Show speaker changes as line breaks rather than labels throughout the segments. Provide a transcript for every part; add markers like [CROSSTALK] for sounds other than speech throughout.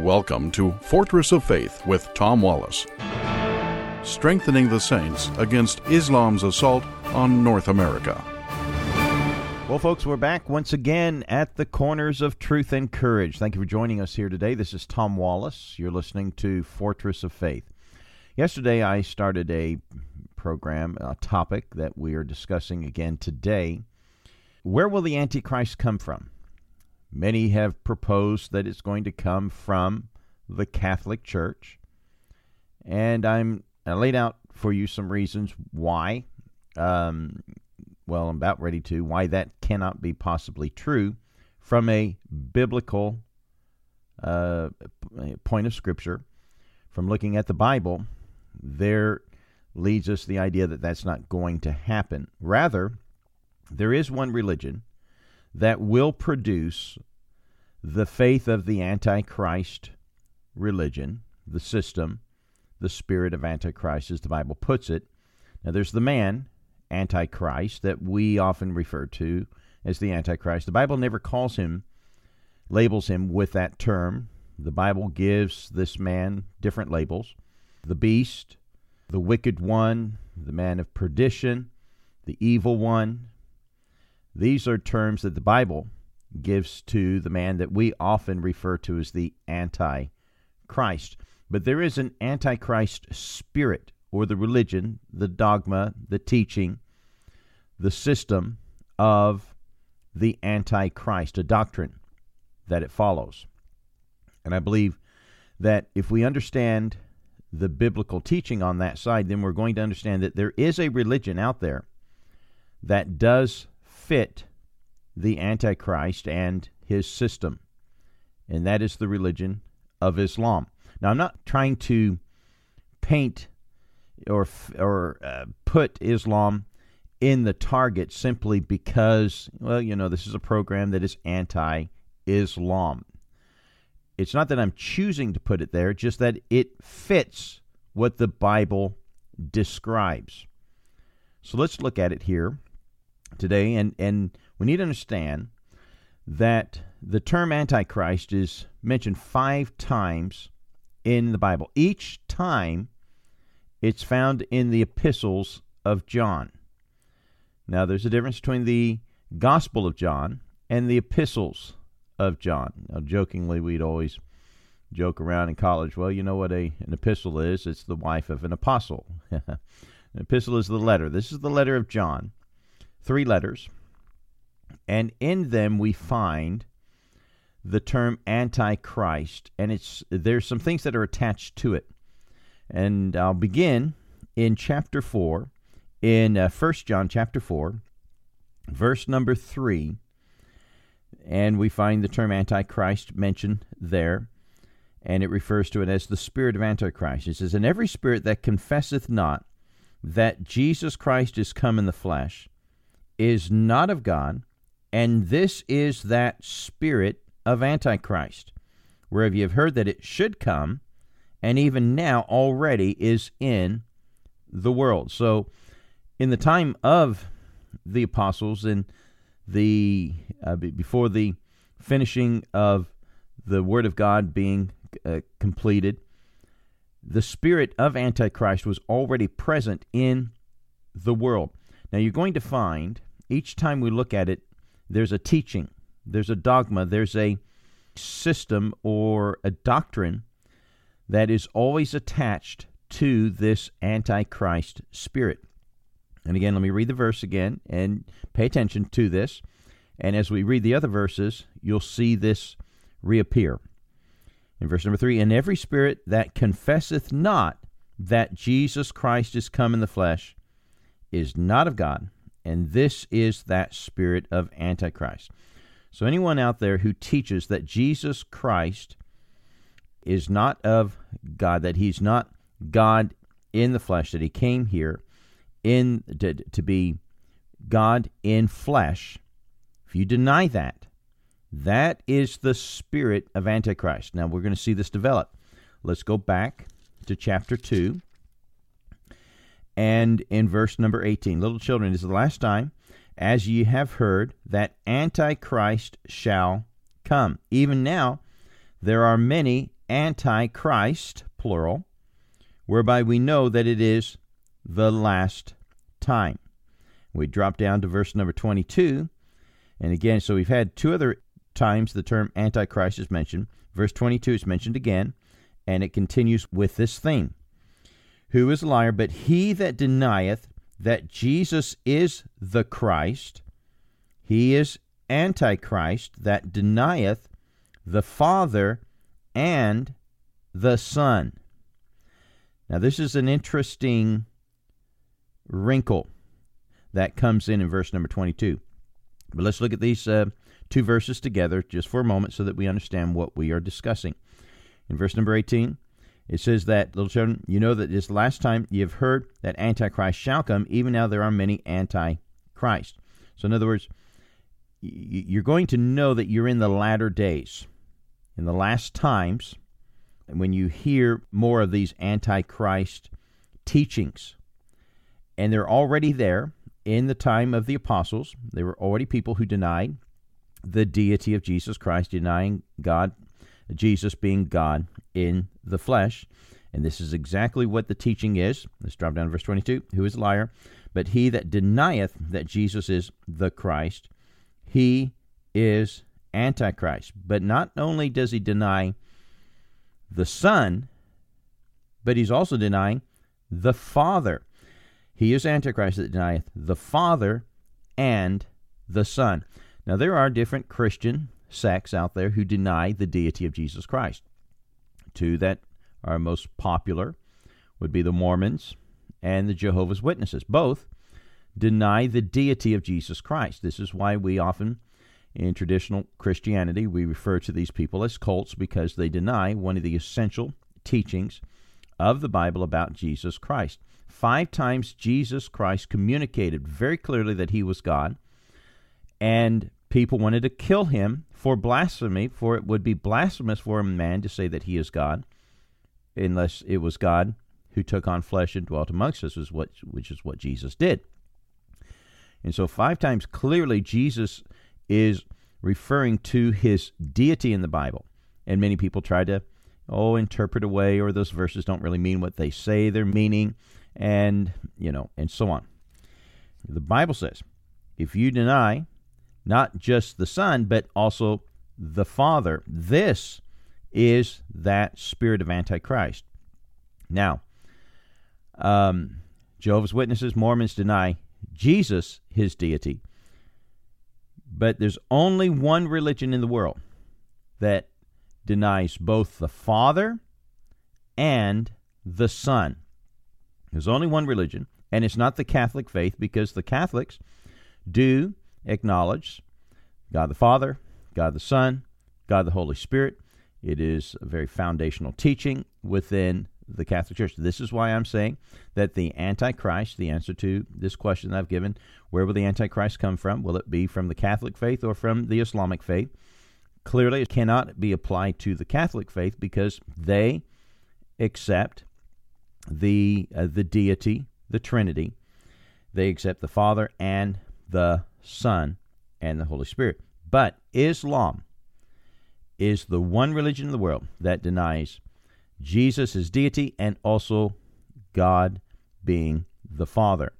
Welcome to Fortress of Faith with Tom Wallace. Strengthening the Saints against Islam's assault on North America.
Well, folks, we're back once again at the corners of truth and courage. Thank you for joining us here today. This is Tom Wallace. You're listening to Fortress of Faith. Yesterday, I started a program, a topic that we are discussing again today. Where will the Antichrist come from? Many have proposed that it's going to come from the Catholic Church. And I'm I laid out for you some reasons why, um, well, I'm about ready to, why that cannot be possibly true from a biblical uh, point of Scripture. From looking at the Bible, there leads us the idea that that's not going to happen. Rather, there is one religion that will produce the faith of the Antichrist religion, the system, the spirit of Antichrist, as the Bible puts it. Now, there's the man, Antichrist, that we often refer to as the Antichrist. The Bible never calls him, labels him with that term. The Bible gives this man different labels the beast, the wicked one, the man of perdition, the evil one, these are terms that the Bible gives to the man that we often refer to as the Antichrist. But there is an Antichrist spirit or the religion, the dogma, the teaching, the system of the Antichrist, a doctrine that it follows. And I believe that if we understand the biblical teaching on that side, then we're going to understand that there is a religion out there that does fit the Antichrist and his system, and that is the religion of Islam. Now, I'm not trying to paint or or uh, put Islam in the target simply because, well, you know, this is a program that is anti-Islam. It's not that I'm choosing to put it there, just that it fits what the Bible describes. So let's look at it here today, and, and we need to understand that the term Antichrist is mentioned five times in the Bible. Each time it's found in the epistles of John. Now, there's a difference between the Gospel of John and the epistles of John. Now, jokingly, we'd always joke around in college well, you know what a, an epistle is? It's the wife of an apostle. [LAUGHS] an epistle is the letter. This is the letter of John three letters, and in them we find the term antichrist, and it's there's some things that are attached to it. And I'll begin in chapter 4, in uh, John chapter 4, verse number 3, and we find the term antichrist mentioned there and it refers to it as the spirit of Antichrist. It says, And every spirit that confesseth not that Jesus Christ is come in the flesh, is not of God, and this is that spirit of Antichrist, whereof you have heard that it should come, and even now already is in the world. So, in the time of the apostles in the uh, before the finishing of the word of God being uh, completed, the spirit of Antichrist was already present in the world. Now, you're going to find each time we look at it, there's a teaching, there's a dogma, there's a system or a doctrine that is always attached to this Antichrist spirit. And again, let me read the verse again and pay attention to this. And as we read the other verses, you'll see this reappear. In verse number three, and every spirit that confesseth not that Jesus Christ is come in the flesh is not of God, and this is that spirit of Antichrist. So, anyone out there who teaches that Jesus Christ is not of God, that he's not God in the flesh, that he came here in to, to be God in flesh, if you deny that, that is the spirit of Antichrist. Now, we're going to see this develop. Let's go back to chapter 2 and in verse number 18 Little children, this is the last time, as ye have heard, that Antichrist shall come. Even now, there are many Antichrist, plural, whereby we know that it is the last time. We drop down to verse number 22. And again, so we've had two other times the term Antichrist is mentioned. Verse 22 is mentioned again, and it continues with this theme who is a liar, but he that denieth that Jesus is the Christ, he is Antichrist that denieth the Father and the Son. Now, this is an interesting wrinkle that comes in in verse number 22. But let's look at these uh, two verses together just for a moment so that we understand what we are discussing. In verse number 18, it says that, little children, you know that this last time you have heard that Antichrist shall come, even now there are many Antichrists. So, in other words, you're going to know that you're in the latter days, in the last times, when you hear more of these Antichrist teachings. And they're already there in the time of the apostles. There were already people who denied the deity of Jesus Christ, denying God Jesus being God in the flesh. And this is exactly what the teaching is. Let's drop down to verse 22. Who is a liar? But he that denieth that Jesus is the Christ, he is Antichrist. But not only does he deny the Son, but he's also denying the Father. He is Antichrist that denieth the Father and the Son. Now, there are different Christian sects out there who deny the deity of Jesus Christ. Two that are most popular would be the Mormons and the Jehovah's Witnesses. Both deny the deity of Jesus Christ. This is why we often in traditional Christianity we refer to these people as cults because they deny one of the essential teachings of the Bible about Jesus Christ. Five times Jesus Christ communicated very clearly that he was God and people wanted to kill him for blasphemy, for it would be blasphemous for a man to say that he is God, unless it was God who took on flesh and dwelt amongst us, is what, which is what Jesus did. And so, five times clearly, Jesus is referring to his deity in the Bible. And many people try to, oh, interpret away, or those verses don't really mean what they say they're meaning, and, you know, and so on. The Bible says, if you deny not just the Son, but also the Father. This is that spirit of Antichrist. Now, um, Jehovah's Witnesses, Mormons deny Jesus his deity. But there's only one religion in the world that denies both the Father and the Son. There's only one religion, and it's not the Catholic faith because the Catholics do acknowledge God the Father, God the Son, God the Holy Spirit. It is a very foundational teaching within the Catholic Church. This is why I'm saying that the Antichrist, the answer to this question I've given, where will the Antichrist come from? Will it be from the Catholic faith or from the Islamic faith? Clearly, it cannot be applied to the Catholic faith because they accept the uh, the deity, the Trinity. They accept the Father and the Son, and the Holy Spirit. But Islam is the one religion in the world that denies Jesus as deity and also God being the Father.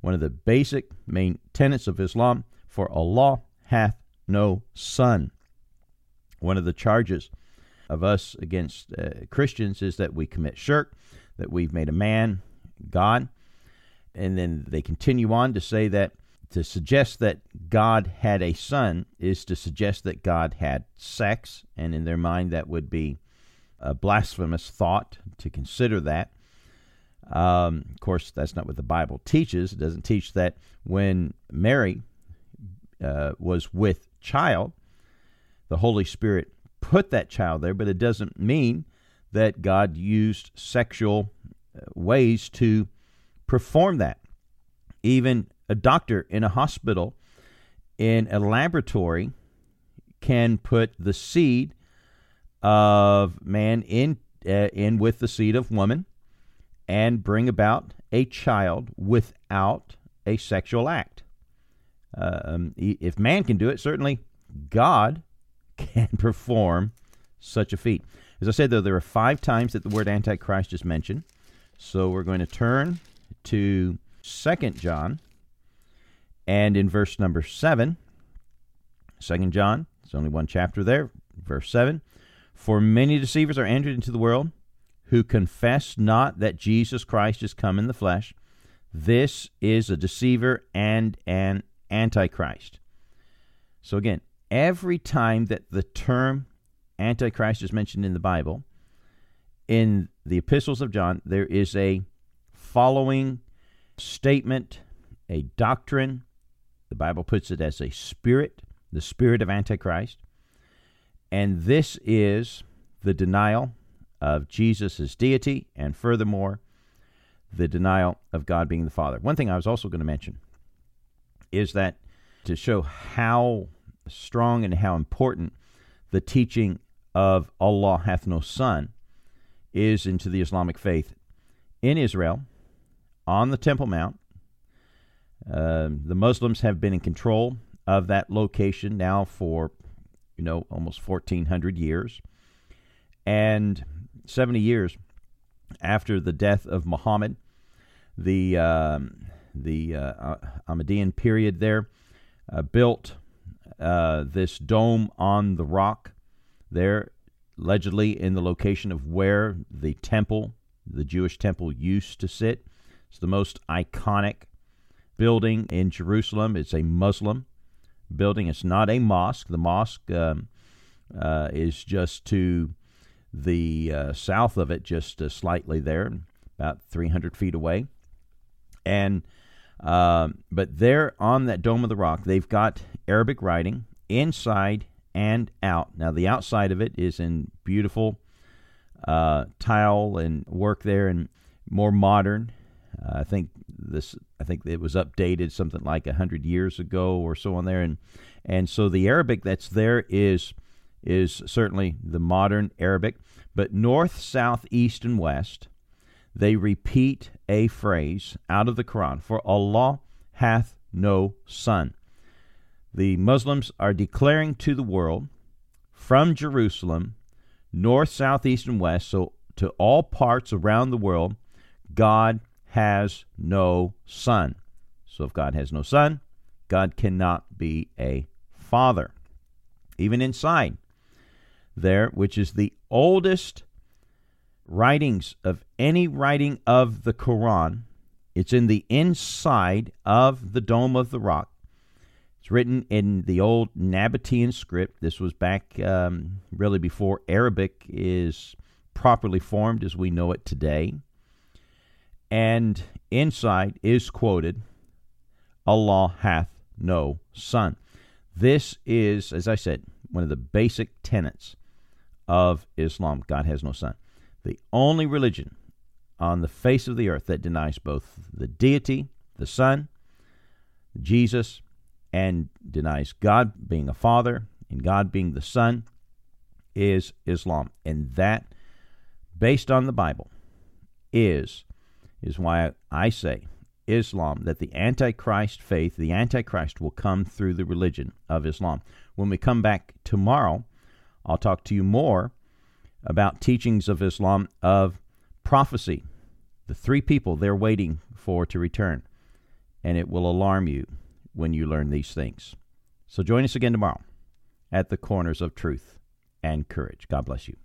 One of the basic main tenets of Islam for Allah hath no son. One of the charges of us against uh, Christians is that we commit shirk, that we've made a man God. And then they continue on to say that to suggest that God had a son is to suggest that God had sex, and in their mind, that would be a blasphemous thought to consider that. Um, of course, that's not what the Bible teaches. It doesn't teach that when Mary uh, was with child, the Holy Spirit put that child there, but it doesn't mean that God used sexual uh, ways to perform that. Even a doctor in a hospital in a laboratory can put the seed of man in uh, in with the seed of woman and bring about a child without a sexual act. Uh, um, if man can do it, certainly God [LAUGHS] can perform such a feat. As I said, though, there are five times that the word Antichrist is mentioned. So we're going to turn to Second John and in verse number 7, 2 John, it's only one chapter there, verse 7 For many deceivers are entered into the world who confess not that Jesus Christ is come in the flesh. This is a deceiver and an antichrist. So again, every time that the term antichrist is mentioned in the Bible, in the epistles of John, there is a following statement, a doctrine, the Bible puts it as a spirit, the spirit of Antichrist. And this is the denial of Jesus' deity, and furthermore, the denial of God being the Father. One thing I was also going to mention is that to show how strong and how important the teaching of Allah hath no son is into the Islamic faith in Israel on the Temple Mount um, the Muslims have been in control of that location now for, you know, almost 1,400 years. And 70 years after the death of Muhammad, the, um, the uh, uh Ahmadiyyan period there uh, built uh, this dome on the rock there, allegedly in the location of where the temple, the Jewish temple, used to sit. It's the most iconic building in Jerusalem. It's a Muslim building. It's not a mosque. The mosque um, uh, is just to the uh, south of it, just uh, slightly there, about 300 feet away. And um, but there on that dome of the rock, they've got Arabic writing inside and out. Now the outside of it is in beautiful uh, tile and work there, and more modern uh, I think this. I think it was updated something like hundred years ago or so on there, and and so the Arabic that's there is is certainly the modern Arabic, but north, south, east, and west, they repeat a phrase out of the Quran: "For Allah hath no son." The Muslims are declaring to the world from Jerusalem, north, south, east, and west, so to all parts around the world, God has no son. So if God has no son, God cannot be a father. Even inside there, which is the oldest writings of any writing of the Quran, it's in the inside of the Dome of the Rock. It's written in the old Nabatean script. This was back um, really before Arabic is properly formed as we know it today and insight is quoted Allah hath no son. This is, as I said, one of the basic tenets of Islam God has no son. The only religion on the face of the earth that denies both the deity, the Son, Jesus, and denies God being a father and God being the Son is Islam. And that, based on the Bible, is is why I say Islam, that the Antichrist faith, the Antichrist will come through the religion of Islam. When we come back tomorrow, I'll talk to you more about teachings of Islam, of prophecy, the three people they're waiting for to return. And it will alarm you when you learn these things. So join us again tomorrow at the corners of truth and courage. God bless you.